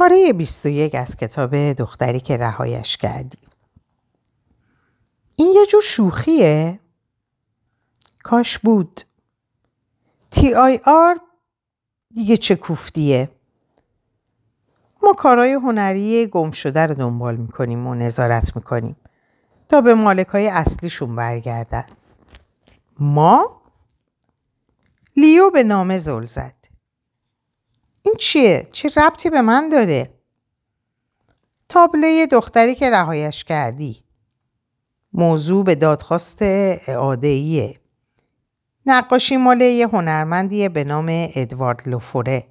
پاره 21 از کتاب دختری که رهایش کردی این یه جور شوخیه؟ کاش بود تی آی آر دیگه چه کوفتیه؟ ما کارهای هنری گم شده رو دنبال می‌کنیم و نظارت می‌کنیم تا به مالک های اصلیشون برگردن. ما؟ لیو به نامه زل زد. این چیه؟ چه ربطی به من داره؟ تابله دختری که رهایش کردی. موضوع به دادخواست اعادهیه. نقاشی مال یه هنرمندیه به نام ادوارد لوفوره.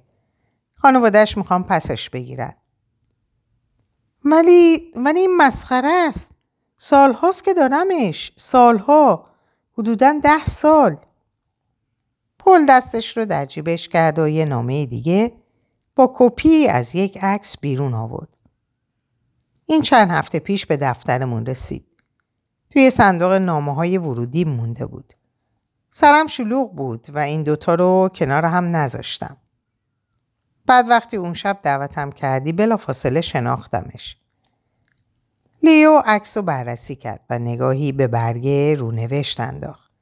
خانوادهش می‌خوام پسش بگیرن. ولی ولی این مسخره است. سالهاست که دارمش. سالها. حدودا ده سال. پل دستش رو در جیبش کرد و یه نامه دیگه با کپی از یک عکس بیرون آورد. این چند هفته پیش به دفترمون رسید. توی صندوق نامه های ورودی مونده بود. سرم شلوغ بود و این دوتا رو کنار هم نذاشتم. بعد وقتی اون شب دعوتم کردی بلا فاصله شناختمش. لیو عکس رو بررسی کرد و نگاهی به برگه رونوشت انداخت.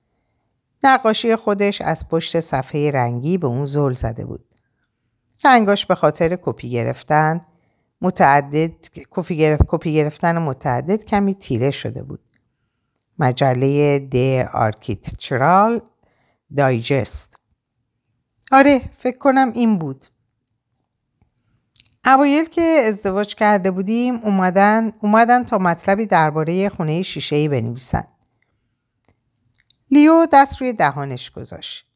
نقاشی خودش از پشت صفحه رنگی به اون زل زده بود. رنگاش به خاطر کپی گرفتن متعدد کپی گرفتن متعدد کمی تیره شده بود. مجله The Architectural Digest. آره فکر کنم این بود. اوایل که ازدواج کرده بودیم اومدن, اومدن تا مطلبی درباره خونه شیشه بنویسن. لیو دست روی دهانش گذاشت.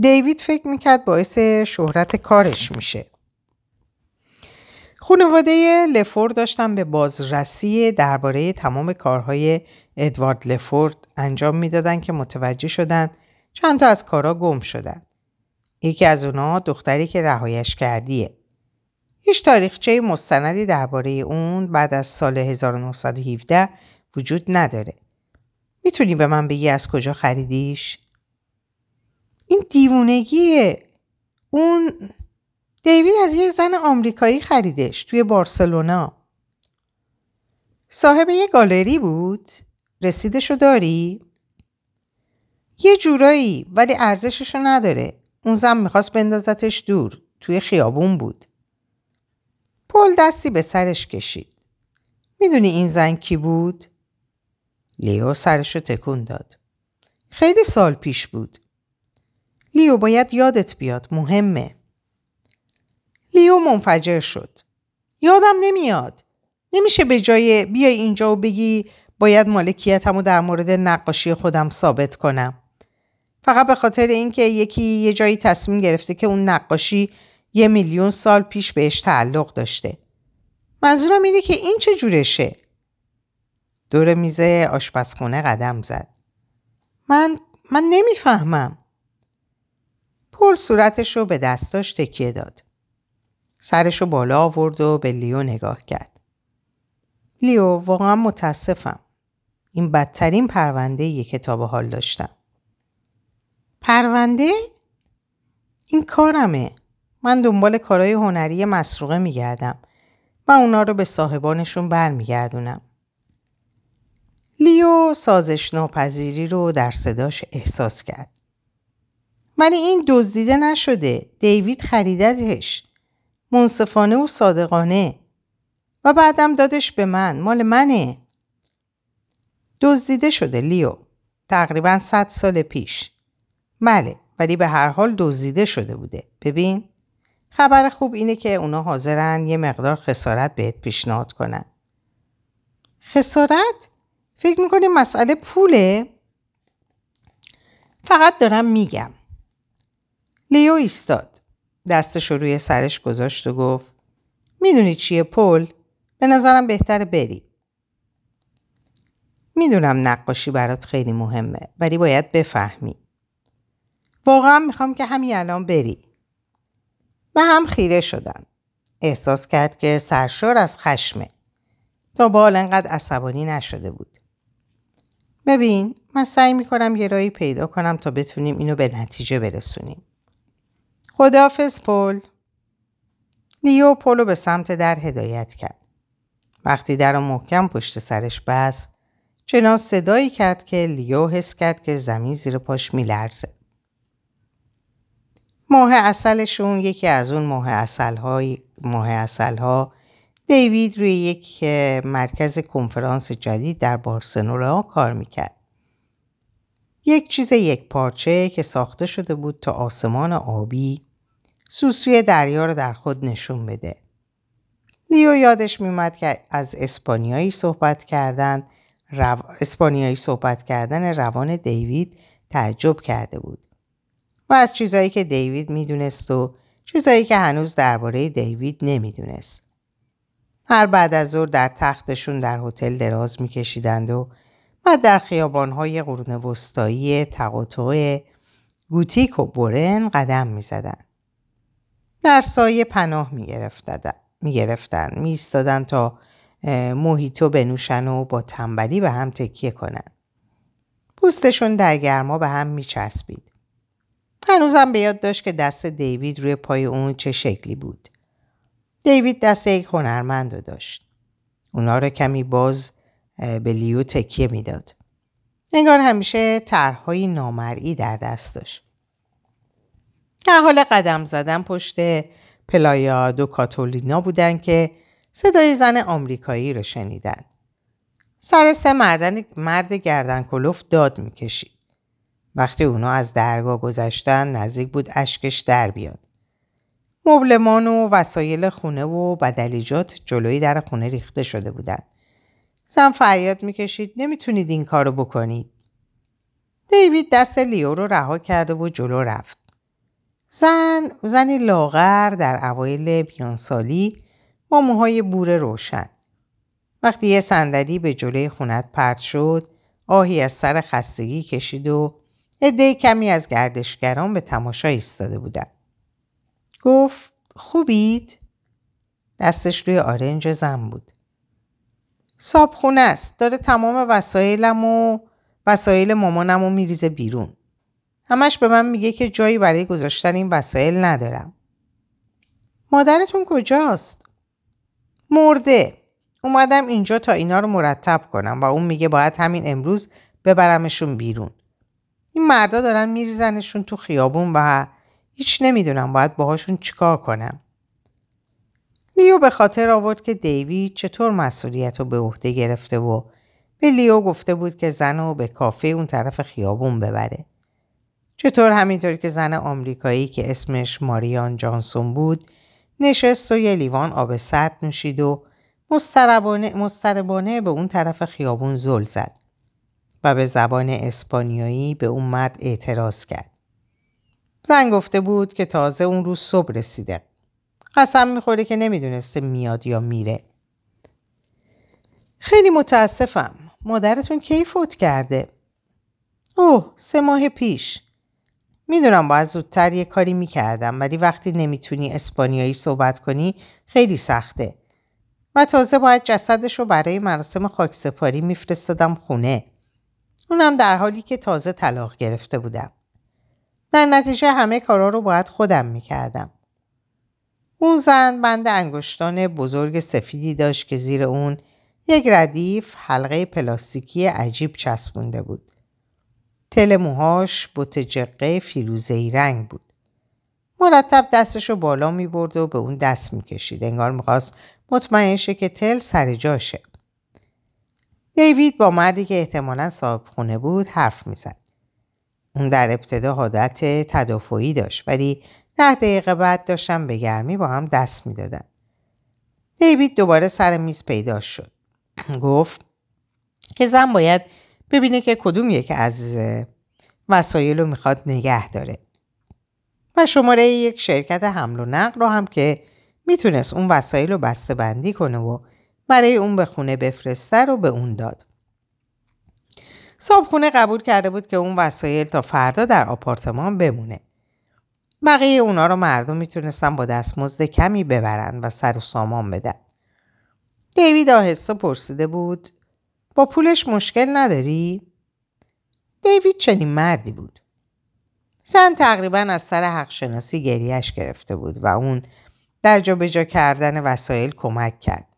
دیوید فکر می‌کرد باعث شهرت کارش میشه خانواده لفورد داشتن به بازرسی درباره تمام کارهای ادوارد لفورد انجام می‌دادن که متوجه شدن چند تا از کارها گم شدن. یکی از اونا دختری که رهایش کردیه. هیچ تاریخچه مستندی درباره اون بعد از سال 1917 وجود نداره. می‌تونی به من بگی از کجا خریدیش؟ این دیوونگیه. اون دیوید از یه زن آمریکایی خریدش توی بارسلونا. صاحب یه گالری بود؟ رسیدشو داری؟ یه جورایی ولی ارزششو نداره. اون زن می‌خواست بندازتش دور. توی خیابون بود. پل دستی به سرش کشید. می‌دونی این زن کی بود؟ لیو سرشو تکون داد. خیلی سال پیش بود. لیو باید یادت بیاد. مهمه. لیو منفجر شد. یادم نمیاد. نمیشه به جای بیای اینجا و بگی باید مالکیتم در مورد نقاشی خودم ثابت کنم. فقط به خاطر اینکه یکی یه جایی تصمیم گرفته که اون نقاشی یه میلیون سال پیش بهش تعلق داشته. منظورم اینه که این چه جورشه؟ دور میز آشپزخونه قدم زد. من من نمی‌فهمم. پول صورتش رو به دستاش تکیه داد. سرشو بالا آورد و به لیو نگاه کرد. لیو واقعا متاسفم. این بدترین پرونده یه کتاب حال داشتم. پرونده؟ این کارمه. من دنبال کارهای هنری مسروقه میگردم و اونا رو به صاحبانشون برمیگردونم. لیو سازش ناپذیری رو در صداش احساس کرد. ولی این دزدیده نشده. دیوید خریدتش. منصفانه و صادقانه و بعدم دادش به من مال منه دزدیده شده لیو تقریبا صد سال پیش بله ولی به هر حال دزدیده شده بوده ببین خبر خوب اینه که اونا حاضرن یه مقدار خسارت بهت پیشنهاد کنن خسارت؟ فکر می‌کنی مسئله پوله؟ فقط دارم میگم لیو ایستاد دستش رو روی سرش گذاشت و گفت می‌دونی چیه پل؟ به نظرم بهتره بری. می‌دونم نقاشی برات خیلی مهمه ولی باید بفهمی. واقعا می‌خوام که همین الان بری. و هم خیره شدم. احساس کرد که سرشار از خشمه. تا با حال انقدر عصبانی نشده بود. ببین من سعی می‌کنم یه رایی پیدا کنم تا بتونیم اینو به نتیجه برسونیم. خداحافظ پل لیو پولو به سمت در هدایت کرد. وقتی در محکم پشت سرش بست چنان صدایی کرد که لیو حس کرد که زمین زیر پاش میلرزه. ماه اصلشون یکی از اون ماه اصل ماه اصل ها دیوید روی یک مرکز کنفرانس جدید در بارسلونا کار می‌کرد. یک چیز یک پارچه که ساخته شده بود تا آسمان آبی سوسوی دریا رو در خود نشون بده. لیو یادش میومد که از اسپانیایی صحبت کردن رو... اسپانیایی صحبت کردن روان دیوید تعجب کرده بود و از چیزایی که دیوید می‌دونست و چیزایی که هنوز درباره دیوید نمی‌دونست. هر بعد از ظهر در تختشون در هتل دراز میکشیدند و و در خیابانهای قرون وسطایی تقاطع گوتیک و بورن قدم می‌زدند. در سایه پناه می‌گرفتند میستادن تا محیطو بنوشن و با تنبلی به هم تکیه کنن. پوستشون در گرما به هم میچسبید. هنوزم به یاد داشت که دست دیوید روی پای اون چه شکلی بود. دیوید دست یک هنرمند رو داشت. اونا رو کمی باز به لیو تکیه می‌داد. انگار همیشه طرحهای نامرئی در دست داشت. در حال قدم زدن پشت پلایا دو کاتولینا بودن که صدای زن آمریکایی رو شنیدن. سر سه مردن مرد گردن کلوف داد می‌کشید. وقتی اونا از درگاه گذشتن نزدیک بود اشکش در بیاد. مبلمان و وسایل خونه و بدلیجات جلوی در خونه ریخته شده بودند. زن فریاد می‌کشید نمی‌تونید این کارو بکنید. دیوید دست لیو رو رها کرده و جلو رفت. زن زنی لاغر در اوایل بیانسالی با موهای بور روشن. وقتی یه صندلی به جلوی خونت پرت شد آهی از سر خستگی کشید و عده کمی از گردشگران به تماشا ایستاده بودن. گفت خوبید؟ دستش روی آرنج زن بود. خونه است. داره تمام وسایلم و وسایل مامانم رو میریزه بیرون. همش به من میگه که جایی برای گذاشتن این وسایل ندارم. مادرتون کجاست؟ مرده. اومدم اینجا تا اینا رو مرتب کنم و اون میگه باید همین امروز ببرمشون بیرون. این مردا دارن میریزنشون تو خیابون و هیچ نمی‌دونم باید باهاشون چیکار کنم. لیو به خاطر آورد که دیوید چطور مسئولیت رو به عهده گرفته و به لیو گفته بود که زن رو به کافه اون طرف خیابون ببره. چطور همینطور که زن آمریکایی که اسمش ماریان جانسون بود نشست و یه لیوان آب سرد نوشید و مستربانه, مستربانه به اون طرف خیابون زل زد و به زبان اسپانیایی به اون مرد اعتراض کرد. زن گفته بود که تازه اون روز صبح رسیده. قسم می‌خوره که نمی‌دونسته میاد یا میره. خیلی متاسفم. مادرتون کی فوت کرده؟ اوه سه ماه پیش. می‌دونم باید زودتر یه کاری می‌کردم ولی وقتی نمی‌تونی اسپانیایی صحبت کنی خیلی سخته. و تازه باید جسدش رو برای مراسم خاکسپاری میفرستادم خونه. اونم در حالی که تازه طلاق گرفته بودم. در نتیجه همه کارا رو باید خودم می‌کردم. اون زن بند انگشتان بزرگ سفیدی داشت که زیر اون یک ردیف حلقه پلاستیکی عجیب چسبونده بود. تل موهاش بوت جقه فیروزهی رنگ بود. مرتب دستش رو بالا می برد و به اون دست می کشید. انگار می‌خواست مطمئن شه که تل سر جاشه. دیوید با مردی که احتمالا صاحب خونه بود حرف می‌زد. اون در ابتدا عادت تدافعی داشت ولی ده دقیقه بعد داشتم به گرمی با هم دست می‌دادن. دیوید دوباره سر میز پیدا شد. گفت که زن باید ببینه که کدوم یک از وسایل رو می‌خواد نگه داره. و شماره یک شرکت حمل و نقل رو هم که می‌تونست اون وسایل رو بسته بندی کنه و برای اون به خونه بفرسته رو به اون داد. خونه قبول کرده بود که اون وسایل تا فردا در آپارتمان بمونه. بقیه اونا رو مردم می‌تونستن با دستمزد کمی ببرن و سر و سامان بدن. دیوید آهسته پرسیده بود با پولش مشکل نداری؟ دیوید چنین مردی بود. زن تقریبا از سر حق شناسی گریش گرفته بود و اون در جابجا کردن وسایل کمک کرد.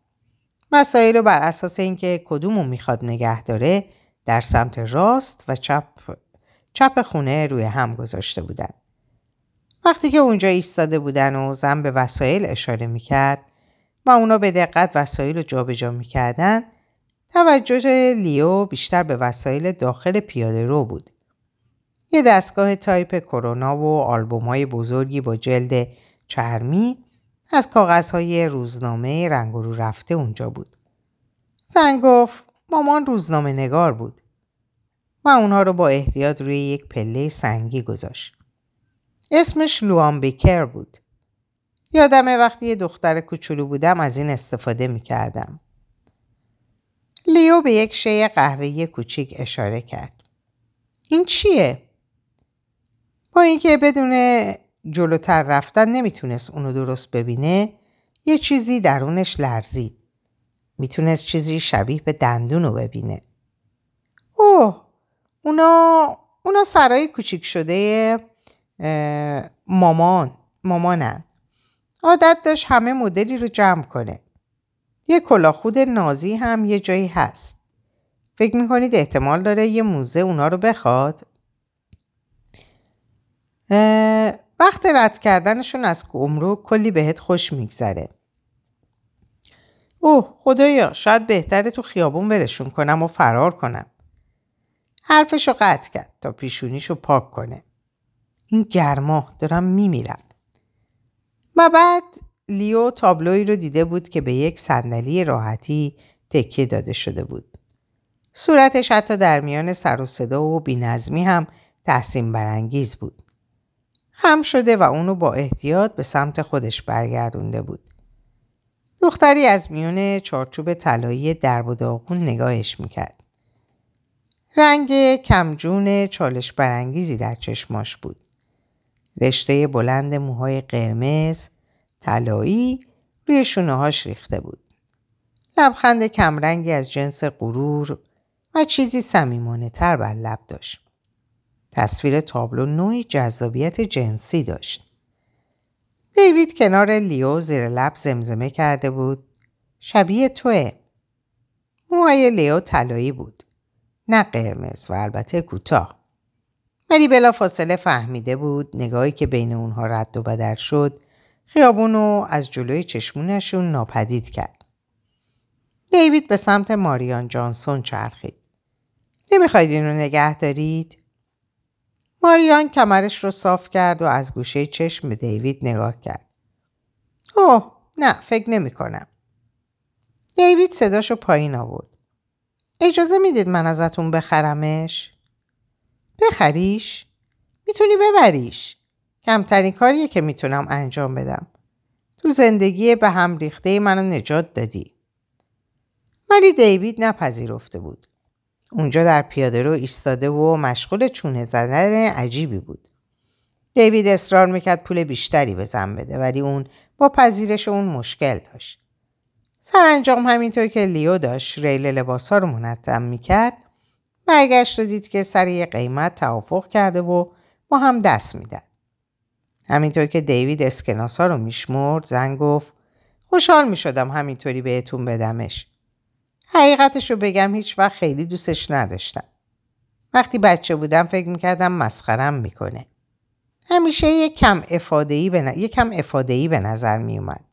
وسایل رو بر اساس اینکه کدومو می‌خواد نگه داره در سمت راست و چپ چپ خونه روی هم گذاشته بودن. وقتی که اونجا ایستاده بودن و زن به وسایل اشاره می‌کرد و اونا به دقت وسایل رو جابجا می‌کردن توجه لیو بیشتر به وسایل داخل پیاده رو بود. یه دستگاه تایپ کرونا و آلبوم های بزرگی با جلد چرمی از کاغذهای روزنامه رنگ رو رفته اونجا بود. زن گفت مامان روزنامه نگار بود و اونها رو با احتیاط روی یک پله سنگی گذاشت. اسمش لوان بیکر بود. یادمه وقتی یه دختر کوچولو بودم از این استفاده می‌کردم. لیو به یک شی قهوه‌ای کوچیک اشاره کرد. این چیه؟ با اینکه بدون جلوتر رفتن نمی‌تونست اونو درست ببینه یه چیزی درونش لرزید. می‌تونست چیزی شبیه به دندونو ببینه. اوه اونا اونا سرای کوچیک شده مامان مامانن. عادت داشت همه مدلی رو جمع کنه. یه کلاخود نازی هم یه جایی هست. فکر می‌کنید احتمال داره یه موزه اونا رو بخواد؟ وقت رد کردنشون از گمرک کلی بهت خوش میگذره. اوه خدایا شاید بهتره تو خیابون ولشون کنم و فرار کنم. حرفشو قطع کرد تا پیشونیشو پاک کنه. این گرما دارم میمیرم. و بعد لیو تابلوی رو دیده بود که به یک صندلی راحتی تکیه داده شده بود. صورتش حتی در میان سر و صدا و بینظمی هم تحسین برانگیز بود. خم شده و اونو با احتیاط به سمت خودش برگردونده بود. دختری از میون چارچوب طلایی درب و داغون نگاهش می‌کرد. رنگ کمجون چالش برانگیزی در چشماش بود. رشته بلند موهای قرمز طلایی روی شونه هاش ریخته بود. لبخند کمرنگی از جنس غرور و چیزی سمیمانه تر بر لب داشت. تصویر تابلو نوعی جذابیت جنسی داشت. دیوید کنار لیو زیر لب زمزمه کرده بود. شبیه توه. موهای لیو طلایی بود. نه قرمز و البته کوتاه. ولی بلا فاصله فهمیده بود نگاهی که بین اونها رد و بدر شد خیابونو از جلوی چشمونشون ناپدید کرد. دیوید به سمت ماریان جانسون چرخید. نمی‌خواید این رو نگه دارید؟ ماریان کمرش رو صاف کرد و از گوشه چشم به دیوید نگاه کرد. اوه نه فکر نمی کنم. دیوید صداشو پایین آورد. اجازه می‌دید من ازتون بخرمش؟ بخریش؟ می‌تونی ببریش. کمترین کاریه که می‌تونم انجام بدم. تو زندگی به هم ریخته منو نجات دادی. ولی دیوید نپذیرفته بود. اونجا در پیاده رو ایستاده و مشغول چونه زدن عجیبی بود. دیوید اصرار می‌کرد پول بیشتری به زن بده ولی اون با پذیرش اون مشکل داشت. سرانجام همینطور که لیو داشت ریل لباس ها رو منظم می‌کرد برگشت و دید که سر یه قیمت توافق کرده و با هم دست میدن. همینطور که دیوید اسکناس ها رو میشمرد زن گفت خوشحال می‌شدم همینطوری بهتون بدمش. حقیقتش رو بگم هیچ وقت خیلی دوستش نداشتم. وقتی بچه بودم فکر می‌کردم مسخرم می‌کنه. همیشه یک کم افادهی به, کم افادهی به نظر میومد.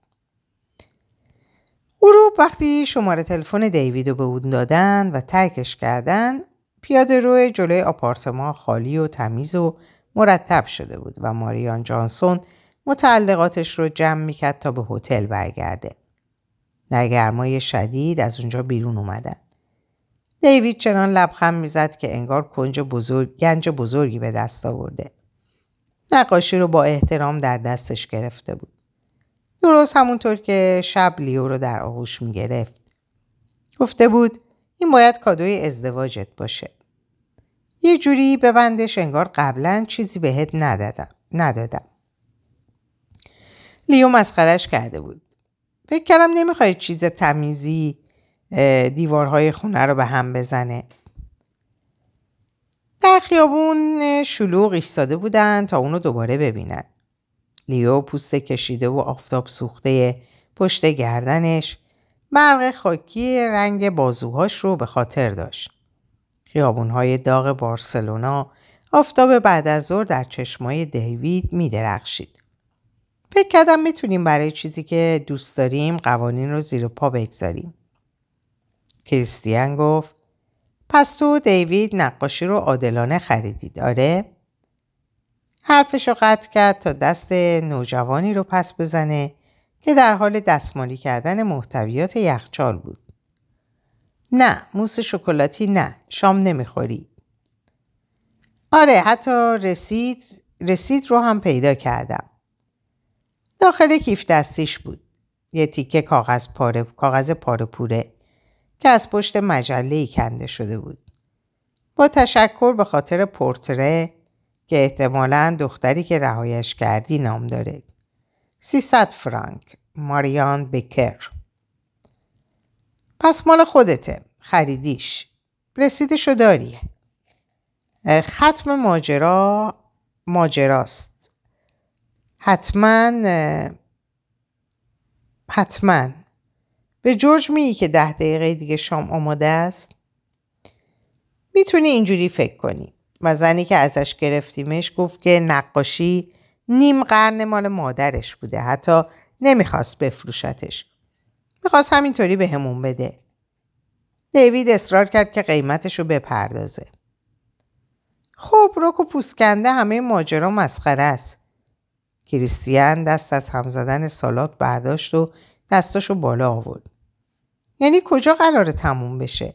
غروب وقتی شماره تلفن دیوید رو به اون دادن و ترکش کردن پیاده روی جلوی آپارتمان خالی و تمیز و مرتب شده بود و ماریان جانسون متعلقاتش رو جمع می‌کرد تا به هتل برگرده. در گرمای شدید از اونجا بیرون اومدن. دیوید چنان لبخند می‌زد که انگار کنج بزرگ گنج بزرگی به دست آورده. نقاشی رو با احترام در دستش گرفته بود. درست همونطور که شب لیو رو در آغوش می‌گرفت. گفته بود این باید کادوی ازدواجت باشه. یه جوری ببندش انگار قبلا چیزی بهت ندادم. ندادم. لیو مسخرش کرده بود. فکر کردم نمی‌خوای چیز تمیزی دیوارهای خونه رو به هم بزنه. در خیابون شلوغ ایستاده بودن تا اونو دوباره ببینن. لیو پوست کشیده و آفتاب سوخته پشت گردنش برق خاکی رنگ بازوهاش رو به خاطر داشت. خیابونهای داغ بارسلونا آفتاب بعد از ظهر در چشمای دیوید می درخشید. فکر کردم می‌تونیم برای چیزی که دوست داریم قوانین رو زیر پا بگذاریم. کریستیان گفت پس تو دیوید نقاشی رو عادلانه خریدید آره؟ حرفش رو قطع کرد تا دست نوجوانی رو پس بزنه که در حال دستمالی کردن محتویات یخچال بود. نه موس شکلاتی نه شام نمی‌خوری. آره حتی رسید رسید رو هم پیدا کردم. داخل کیف دستیش بود. یه تیکه کاغذ پاره کاغذ پاره پوره که از پشت مجله کنده شده بود. با تشکر به خاطر پورتره که احتمالا دختری که رهایش کردی نام داره. 300 فرانک ماریان بکر. پس مال خودته خریدیش. رسیدشو داری ختم ماجرا ماجراست. حتما حتما. به جورج میگی که ده دقیقه دیگه شام آماده است؟ می‌تونی اینجوری فکر کنی. و زنی که ازش گرفتیمش گفت که نقاشی نیم قرن مال مادرش بوده حتی نمی‌خواست بفروشتش. می‌خواست همینطوری به همون بده. دیوید اصرار کرد که قیمتش رو بپردازه. خب رک و پوسکنده همه ماجرا مسخره است. کریستیان دست از هم زدن سالات برداشت و دستاشو بالا آورد. یعنی کجا قراره تموم بشه؟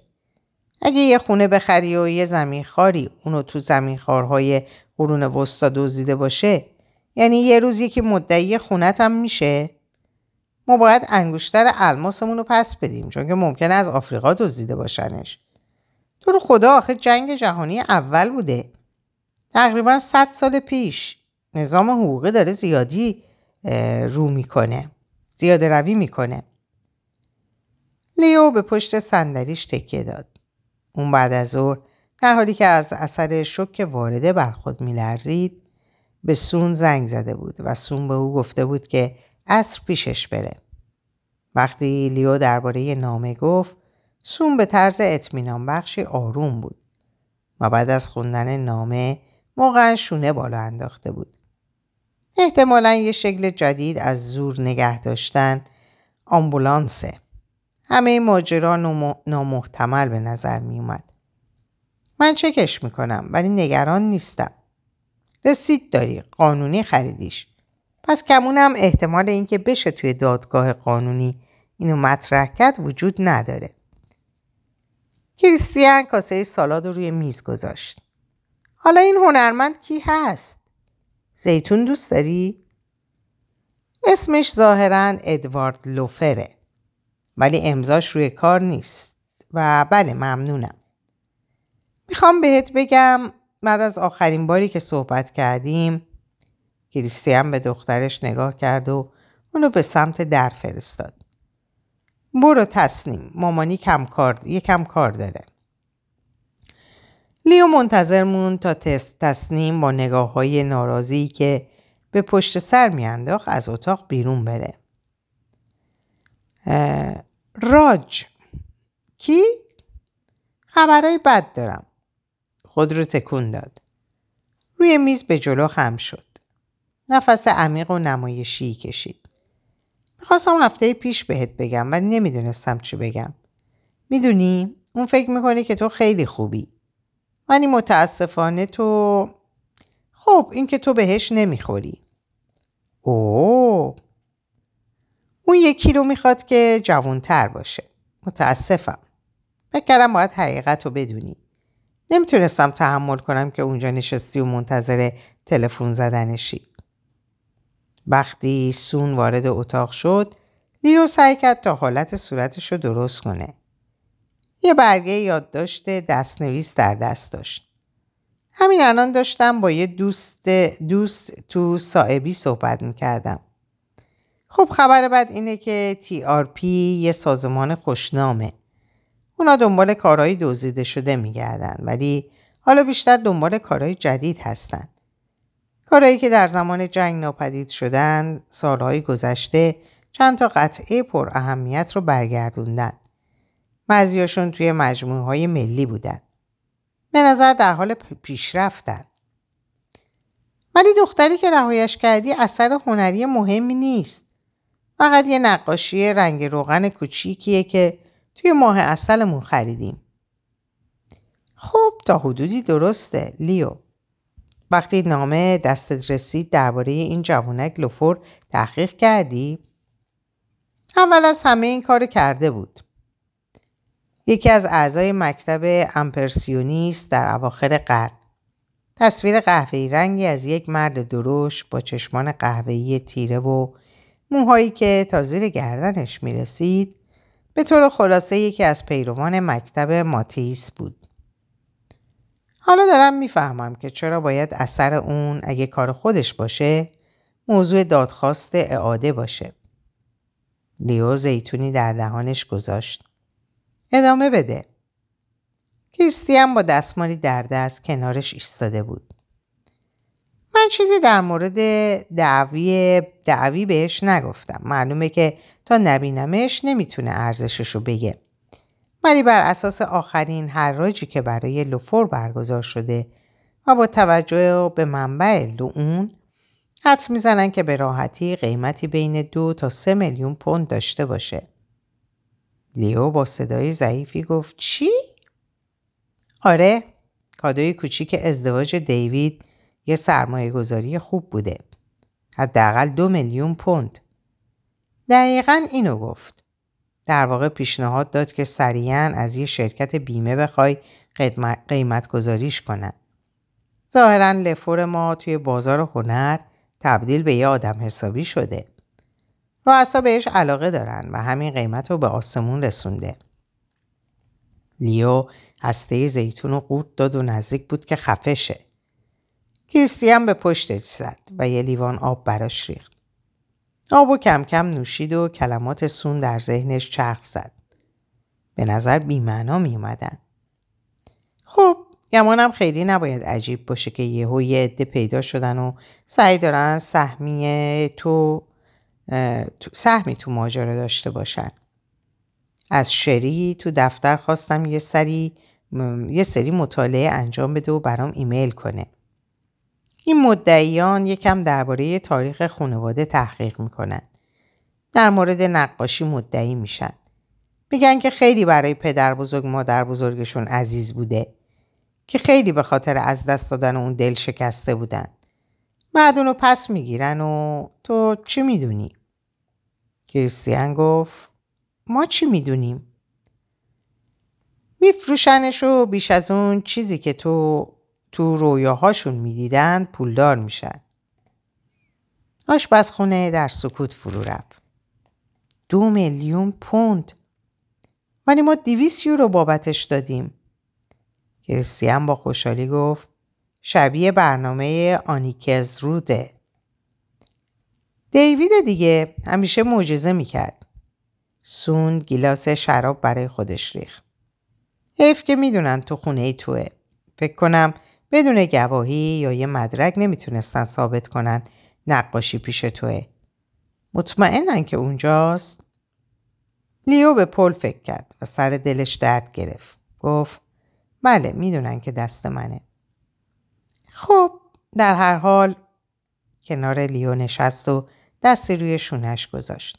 اگه یه خونه بخری و یه زمین خاری اونو تو زمین خارهای قرون وسطا دزدیده باشه یعنی یه روز یکی مدعی خونت هم میشه. ما باید انگشتر الماسمون رو پس بدیم چون که ممکنه از آفریقا دزدیده باشنش. تو رو خدا آخه جنگ جهانی اول بوده. تقریبا 100 سال پیش نظام حقوقی داره زیادی رو می‌کنه زیاده روی می‌کنه. لیو به پشت صندلیش تکیه داد. اون بعد از ظهر در حالی که از اثر شک وارده بر خود میلرزید به سون زنگ زده بود و سون به او گفته بود که اصر پیشش بره. وقتی لیو درباره نامه گفت سون به طرز اطمینان بخشی آروم بود و بعد از خوندن نامه موقعا شونه بالا انداخته بود. احتمالا یه شکل جدید از زور نگه داشتن آمبولانسه. همه ماجرا نامحتمل به نظر می اومد. من چکش می‌کنم ولی نگران نیستم. رسید داری قانونی خریدیش. پس کمونم احتمال اینکه بشه توی دادگاه قانونی. اینو مطرح کرد وجود نداره. کریستیان کاسه سالاد رو روی میز گذاشت. حالا این هنرمند کی هست؟ زیتون دوست داری؟ اسمش ظاهرا ادوارد لوفره ولی امضاش روی کار نیست. و بله ممنونم. می‌خوام بهت بگم بعد از آخرین باری که صحبت کردیم کریستیان به دخترش نگاه کرد و اونو به سمت در فرستاد. برو تصنیم مامانی کم کار یکم کار داره. لیو منتظر مون تا تست تصنیم با نگاه های ناراضی که به پشت سر میانداخت از اتاق بیرون بره. راج کی؟ خبرهای بد دارم. خود رو تکون داد. روی میز به جلو خم شد. نفس عمیق و نمایشی کشید. می‌خواستم هفته پیش بهت بگم ولی نمی‌دونستم چی بگم. می‌دونی؟ اون فکر می‌کنه که تو خیلی خوبی. ولی متاسفانه تو... خب این که تو بهش نمی‌خوری. اوه اون یکی رو می‌خواد که جوانتر باشه. متاسفم. فکر کردم باید حقیقت رو بدونی. نمی‌تونستم تحمل کنم که اونجا نشستی و منتظر تلفن زدنشی. وقتی سون وارد اتاق شد لیو سعی کرد تا حالت صورتش رو درست کنه. یه برگه یادداشت دستنویس در دست داشت. همین الان داشتم با یه دوست, دوست تو صاحبی صحبت می‌کردم. خب خبر بعد اینه که TRP یه سازمان خوشنامه. اونا دنبال کارهای دزدیده شده میگردن ولی حالا بیشتر دنبال کارهای جدید هستن. کارهایی که در زمان جنگ ناپدید شدن سالهای گذشته چند تا قطعه پر اهمیت رو برگردوندن. بعضیاشون توی مجموعه های ملی بودن. به نظر در حال پیشرفتن. ولی دختری که رهایش کردی اثر هنری مهمی نیست. فقط یه نقاشی رنگ روغن کوچیکیه که توی ماه اصلمون خریدیم. خب تا حدودی درسته لیو. وقتی نامه دستت رسید درباره این جوانک لوفور تحقیق کردی؟ اول از همه این کار کرده بود. یکی از اعضای مکتب امپرسیونیست در اواخر قرن. تصویر قهوه‌ای رنگی از یک مرد دروش با چشمان قهوه‌ای تیره و موهایی که تا زیر گردنش می رسید به طور خلاصه یکی از پیروان مکتب ماتیس بود. حالا دارم می‌فهمم که چرا باید اثر اون اگه کار خودش باشه موضوع دادخواست اعاده باشه. لیو زیتونی در دهانش گذاشت. ادامه بده. کریستیان با دستمالی در دست کنارش ایستاده بود. من چیزی در مورد دعوی دعوی بهش نگفتم. معلومه که تا نبینمش نمی‌تونه ارزشش رو بگه. ولی بر اساس آخرین حراجی که برای لوفور برگزار شده و با توجه به منبع لون حدس می‌زنن که به راحتی قیمتی بین دو تا سه میلیون پوند داشته باشه. لیو با صدای ضعیفی گفت چی؟ آره کادوی کوچیک ازدواج دیوید یه سرمایه گذاری خوب بوده. حداقل دو میلیون پوند. دقیقا اینو گفت. در واقع پیشنهاد داد که سریعا از یه شرکت بیمه بخوای قیمت گذاریش کنن. ظاهرا لفور ما توی بازار هنر تبدیل به یه آدم حسابی شده. رؤسا بهش علاقه دارن و همین قیمت رو به آسمون رسونده. لیو هسته زیتون و قورت داد و نزدیک بود که کریستیان به پشتش زد و یه لیوان آب براش ریخت. آب و کم کم نوشید و کلمات سون در ذهنش چرخ زد. به نظر بیمعنا می اومدن. خب گمانم خیلی نباید عجیب باشه که یهو یه عده پیدا شدن و سعی دارن سهمی تو سهمی تو ماجرا داشته باشن. از شری تو دفتر خواستم یه سری یه سری مطالعه انجام بده و برام ایمیل کنه. این مدعیان یکم درباره تاریخ خانواده تحقیق می‌کنن. در مورد نقاشی مدعی میشن. میگن که خیلی برای پدر بزرگ مادر بزرگشون عزیز بوده. که خیلی به خاطر از دست دادن اون دل شکسته بودن. بعد اونو پس می‌گیرن و تو چی می‌دونی؟ کریستیان گفت ما چی می‌دونیم؟ میفروشنش و بیش از اون چیزی که تو تو رویاهاشون می‌دیدن پولدار میشن. آشپزخونه در سکوت فرو رفت. دو میلیون پوند. ولی ما دیویس یورو بابتش دادیم. کریستیان با خوشحالی گفت شبیه برنامه آنیکز روده. دیوید دیگه همیشه معجزه می‌کرد. سون گیلاس شراب برای خودش ریخت. حیف که می‌دونن تو خونه ای توه. فکر کنم بدون گواهی یا یه مدرک نمی‌تونستن ثابت کنن نقاشی پیش توه. مطمئنن که اونجاست؟ لیو به پل فکر کرد و سر دلش درد گرفت. گفت بله می‌دونن که دست منه. خب در هر حال کنار لیو نشست و دستی روی شونش گذاشت.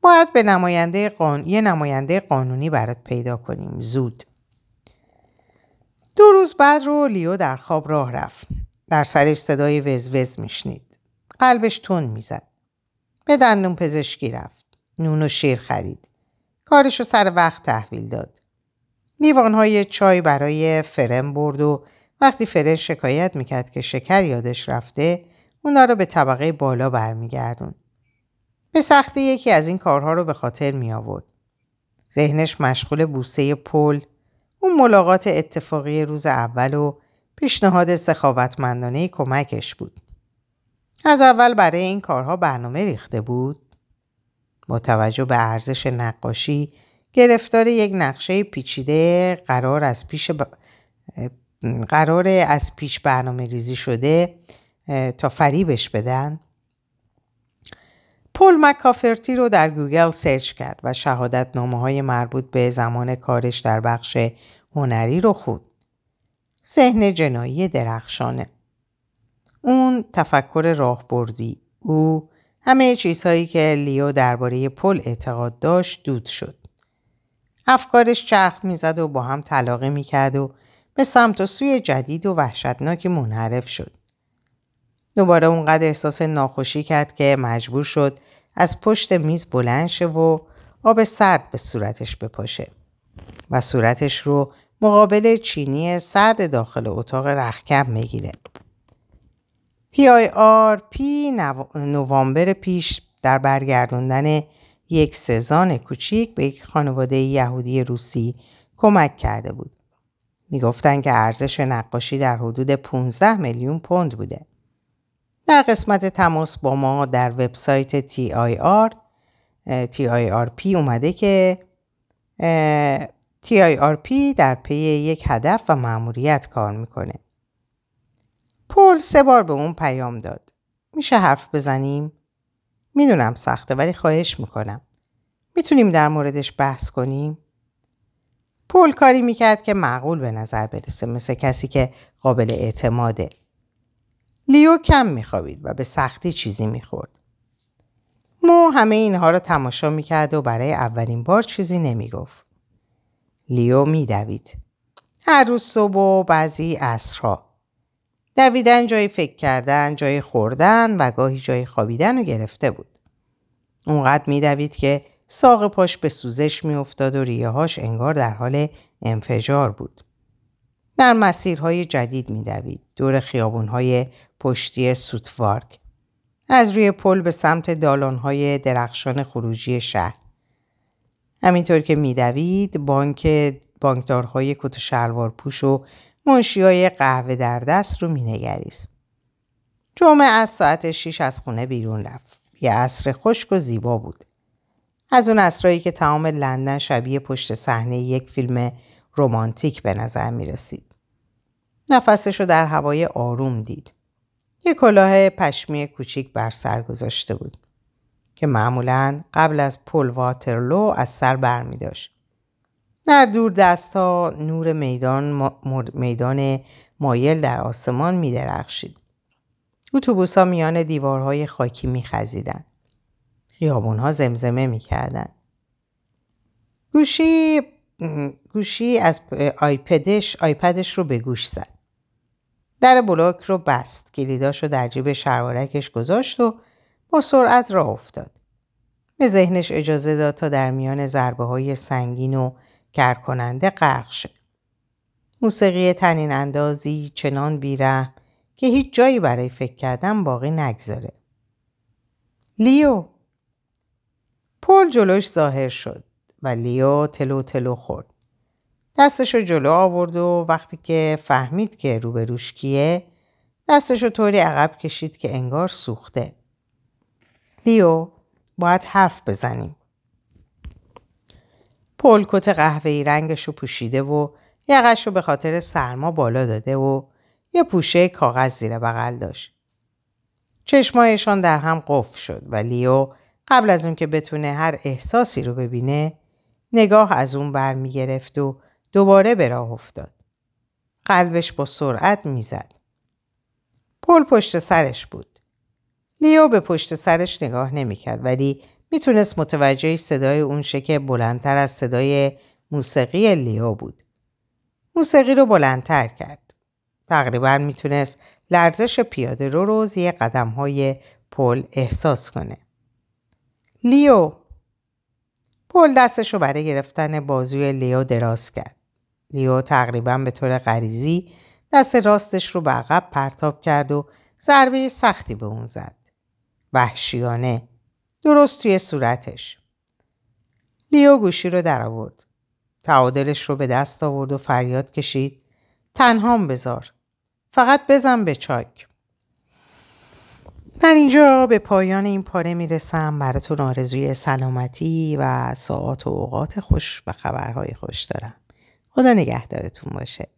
باید به نماینده قان... یه نماینده قانونی برات پیدا کنیم زود. دو روز بعد رو لیو در خواب راه رفت. در سرش صدای وزوز میشنید. قلبش تون می‌زد. به دندون پزشکی رفت. نون و شیر خرید. کارش رو سر وقت تحویل داد. های چای برای فرن برد و وقتی فرن شکایت می‌کرد که شکر یادش رفته اونا رو به طبقه بالا برمیگردون. به سختی یکی از این کارها رو به خاطر می آورد. ذهنش مشغول بوسه پل اون ملاقات اتفاقی روز اول و پیشنهاد سخاوتمندانه کمکش بود. از اول برای این کارها برنامه ریخته بود. با توجه به ارزش نقاشی گرفتار یک نقشه پیچیده قرار از پیش ب... قرار از پیش برنامه ریزی شده تا فریبش بدن؟ پل مکافرتی رو در گوگل سرچ کرد و شهادت نامه های مربوط به زمان کارش در بخش هنری رو خوند. ذهن جنایی درخشانه. اون تفکر راهبردی. او همه چیزهایی که لیو درباره پل اعتقاد داشت دود شد. افکارش چرخ می‌زد و با هم تلاقی می‌کرد و به سمت و سوی جدید و وحشتناکی منحرف شد. دوباره اونقدر احساس ناخوشی کرد که مجبور شد از پشت میز بلند شه و آب سرد به صورتش بپاشه و صورتش رو مقابل چینی سرد داخل اتاق رخکم می‌گیره. TIRP نوامبر پیش در برگردوندن یک سزان کوچیک به یک خانواده یهودی روسی کمک کرده بود. می‌گفتن که ارزش نقاشی در حدود 15 میلیون پوند بوده. در قسمت تماس با ما در وبسایت TIR TIRP اومده که TIRP در پی یک هدف و مأموریت کار می‌کنه. پول سه بار به اون پیام داد. میشه حرف بزنیم؟ می‌دونم سخته ولی خواهش می‌کنم. می‌تونیم در موردش بحث کنیم؟ پول کاری می‌کرد که معقول به نظر برسه مثل کسی که قابل اعتماده. لیو کم میخوابید و به سختی چیزی می‌خورد. مو همه اینها را تماشا می‌کرد و برای اولین بار چیزی نمی‌گفت. لیو میدوید. هر روز صبح و بعضی عصرها. دویدن جای فکر کردن، جای خوردن و گاهی جای خوابیدن رو گرفته بود. اونقدر میدوید که ساق پاش به سوزش میافتاد و ریههاش انگار در حال انفجار بود. در مسیرهای جدید میدوید. دور خیابونهای پشتی سوتوارک. از روی پل به سمت دالانهای درخشان خروجی شهر. همینطور که میدوید بانک بانکدارهای کت شلوار پوش و منشی قهوه در دست رو مینگریست. جمعه از ساعت شیش از خونه بیرون رفت. یه عصر خشک و زیبا بود. از اون عصرهایی که تمام لندن شبیه پشت صحنه یک فیلم رمانتیک به نظر می رسید. نفسش رو در هوای آروم دید. یک کلاه پشمی کوچیک بر سر گذاشته بود که معمولا قبل از پل واترلو از سر بر می داشت. در دور دست ها نور میدان, میدان مایل در آسمان می درخشید. اتوبوس ها میان دیوارهای خاکی می خزیدن. خیابون ها زمزمه می کردن. گوشی گوشی از آیپدش آیپدش رو به گوش زد. در بلاک رو بست. کلیداش رو در جیب شلوارکش گذاشت و با سرعت راه افتاد. به ذهنش اجازه داد تا در میان ضربه های سنگین و کرکننده غرق شد. موسیقی تنین اندازی چنان بیره که هیچ جایی برای فکر کردن باقی نگذاره. لیو پل جلوش ظاهر شد و لیو تلو تلو خورد. دستشو جلو آورد و وقتی که فهمید که روبروش کیه دستشو طوری عقب کشید که انگار سوخته. لیو باید حرف بزنیم. پل کت قهوه‌ای رنگش رو پوشیده و یقش رو به خاطر سرما بالا داده و یه پوشه کاغذ زیر بغل داشت. چشمایشان در هم قفل شد و لیو قبل از اون که بتونه هر احساسی رو ببینه نگاه از اون بر می گرفت و دوباره به راه افتاد. قلبش با سرعت می‌زد. پل پشت سرش بود. لیو به پشت سرش نگاه نمی‌کرد ولی می‌تونست متوجه صدای اون که بلندتر از صدای موسیقی لیو بود. موسیقی رو بلندتر کرد. تقریبا می‌تونست لرزش پیاده رو رو زیر قدم های پل احساس کنه. لیو پل دستش رو برای گرفتن بازوی لیو دراز کرد. لیو تقریبا به طور غریزی دست راستش رو به عقب پرتاب کرد و ضربه سختی به اون زد. وحشیانه. درست توی صورتش. لیو گوشی رو در آورد. تعادلش رو به دست آورد و فریاد کشید. تنهام بذار. فقط بزن به چاک. در اینجا به پایان این پاره می‌رسم براتون آرزوی سلامتی و ساعات و اوقات خوش و خبرهای خوش دارم. خدا نگهدارتون باشه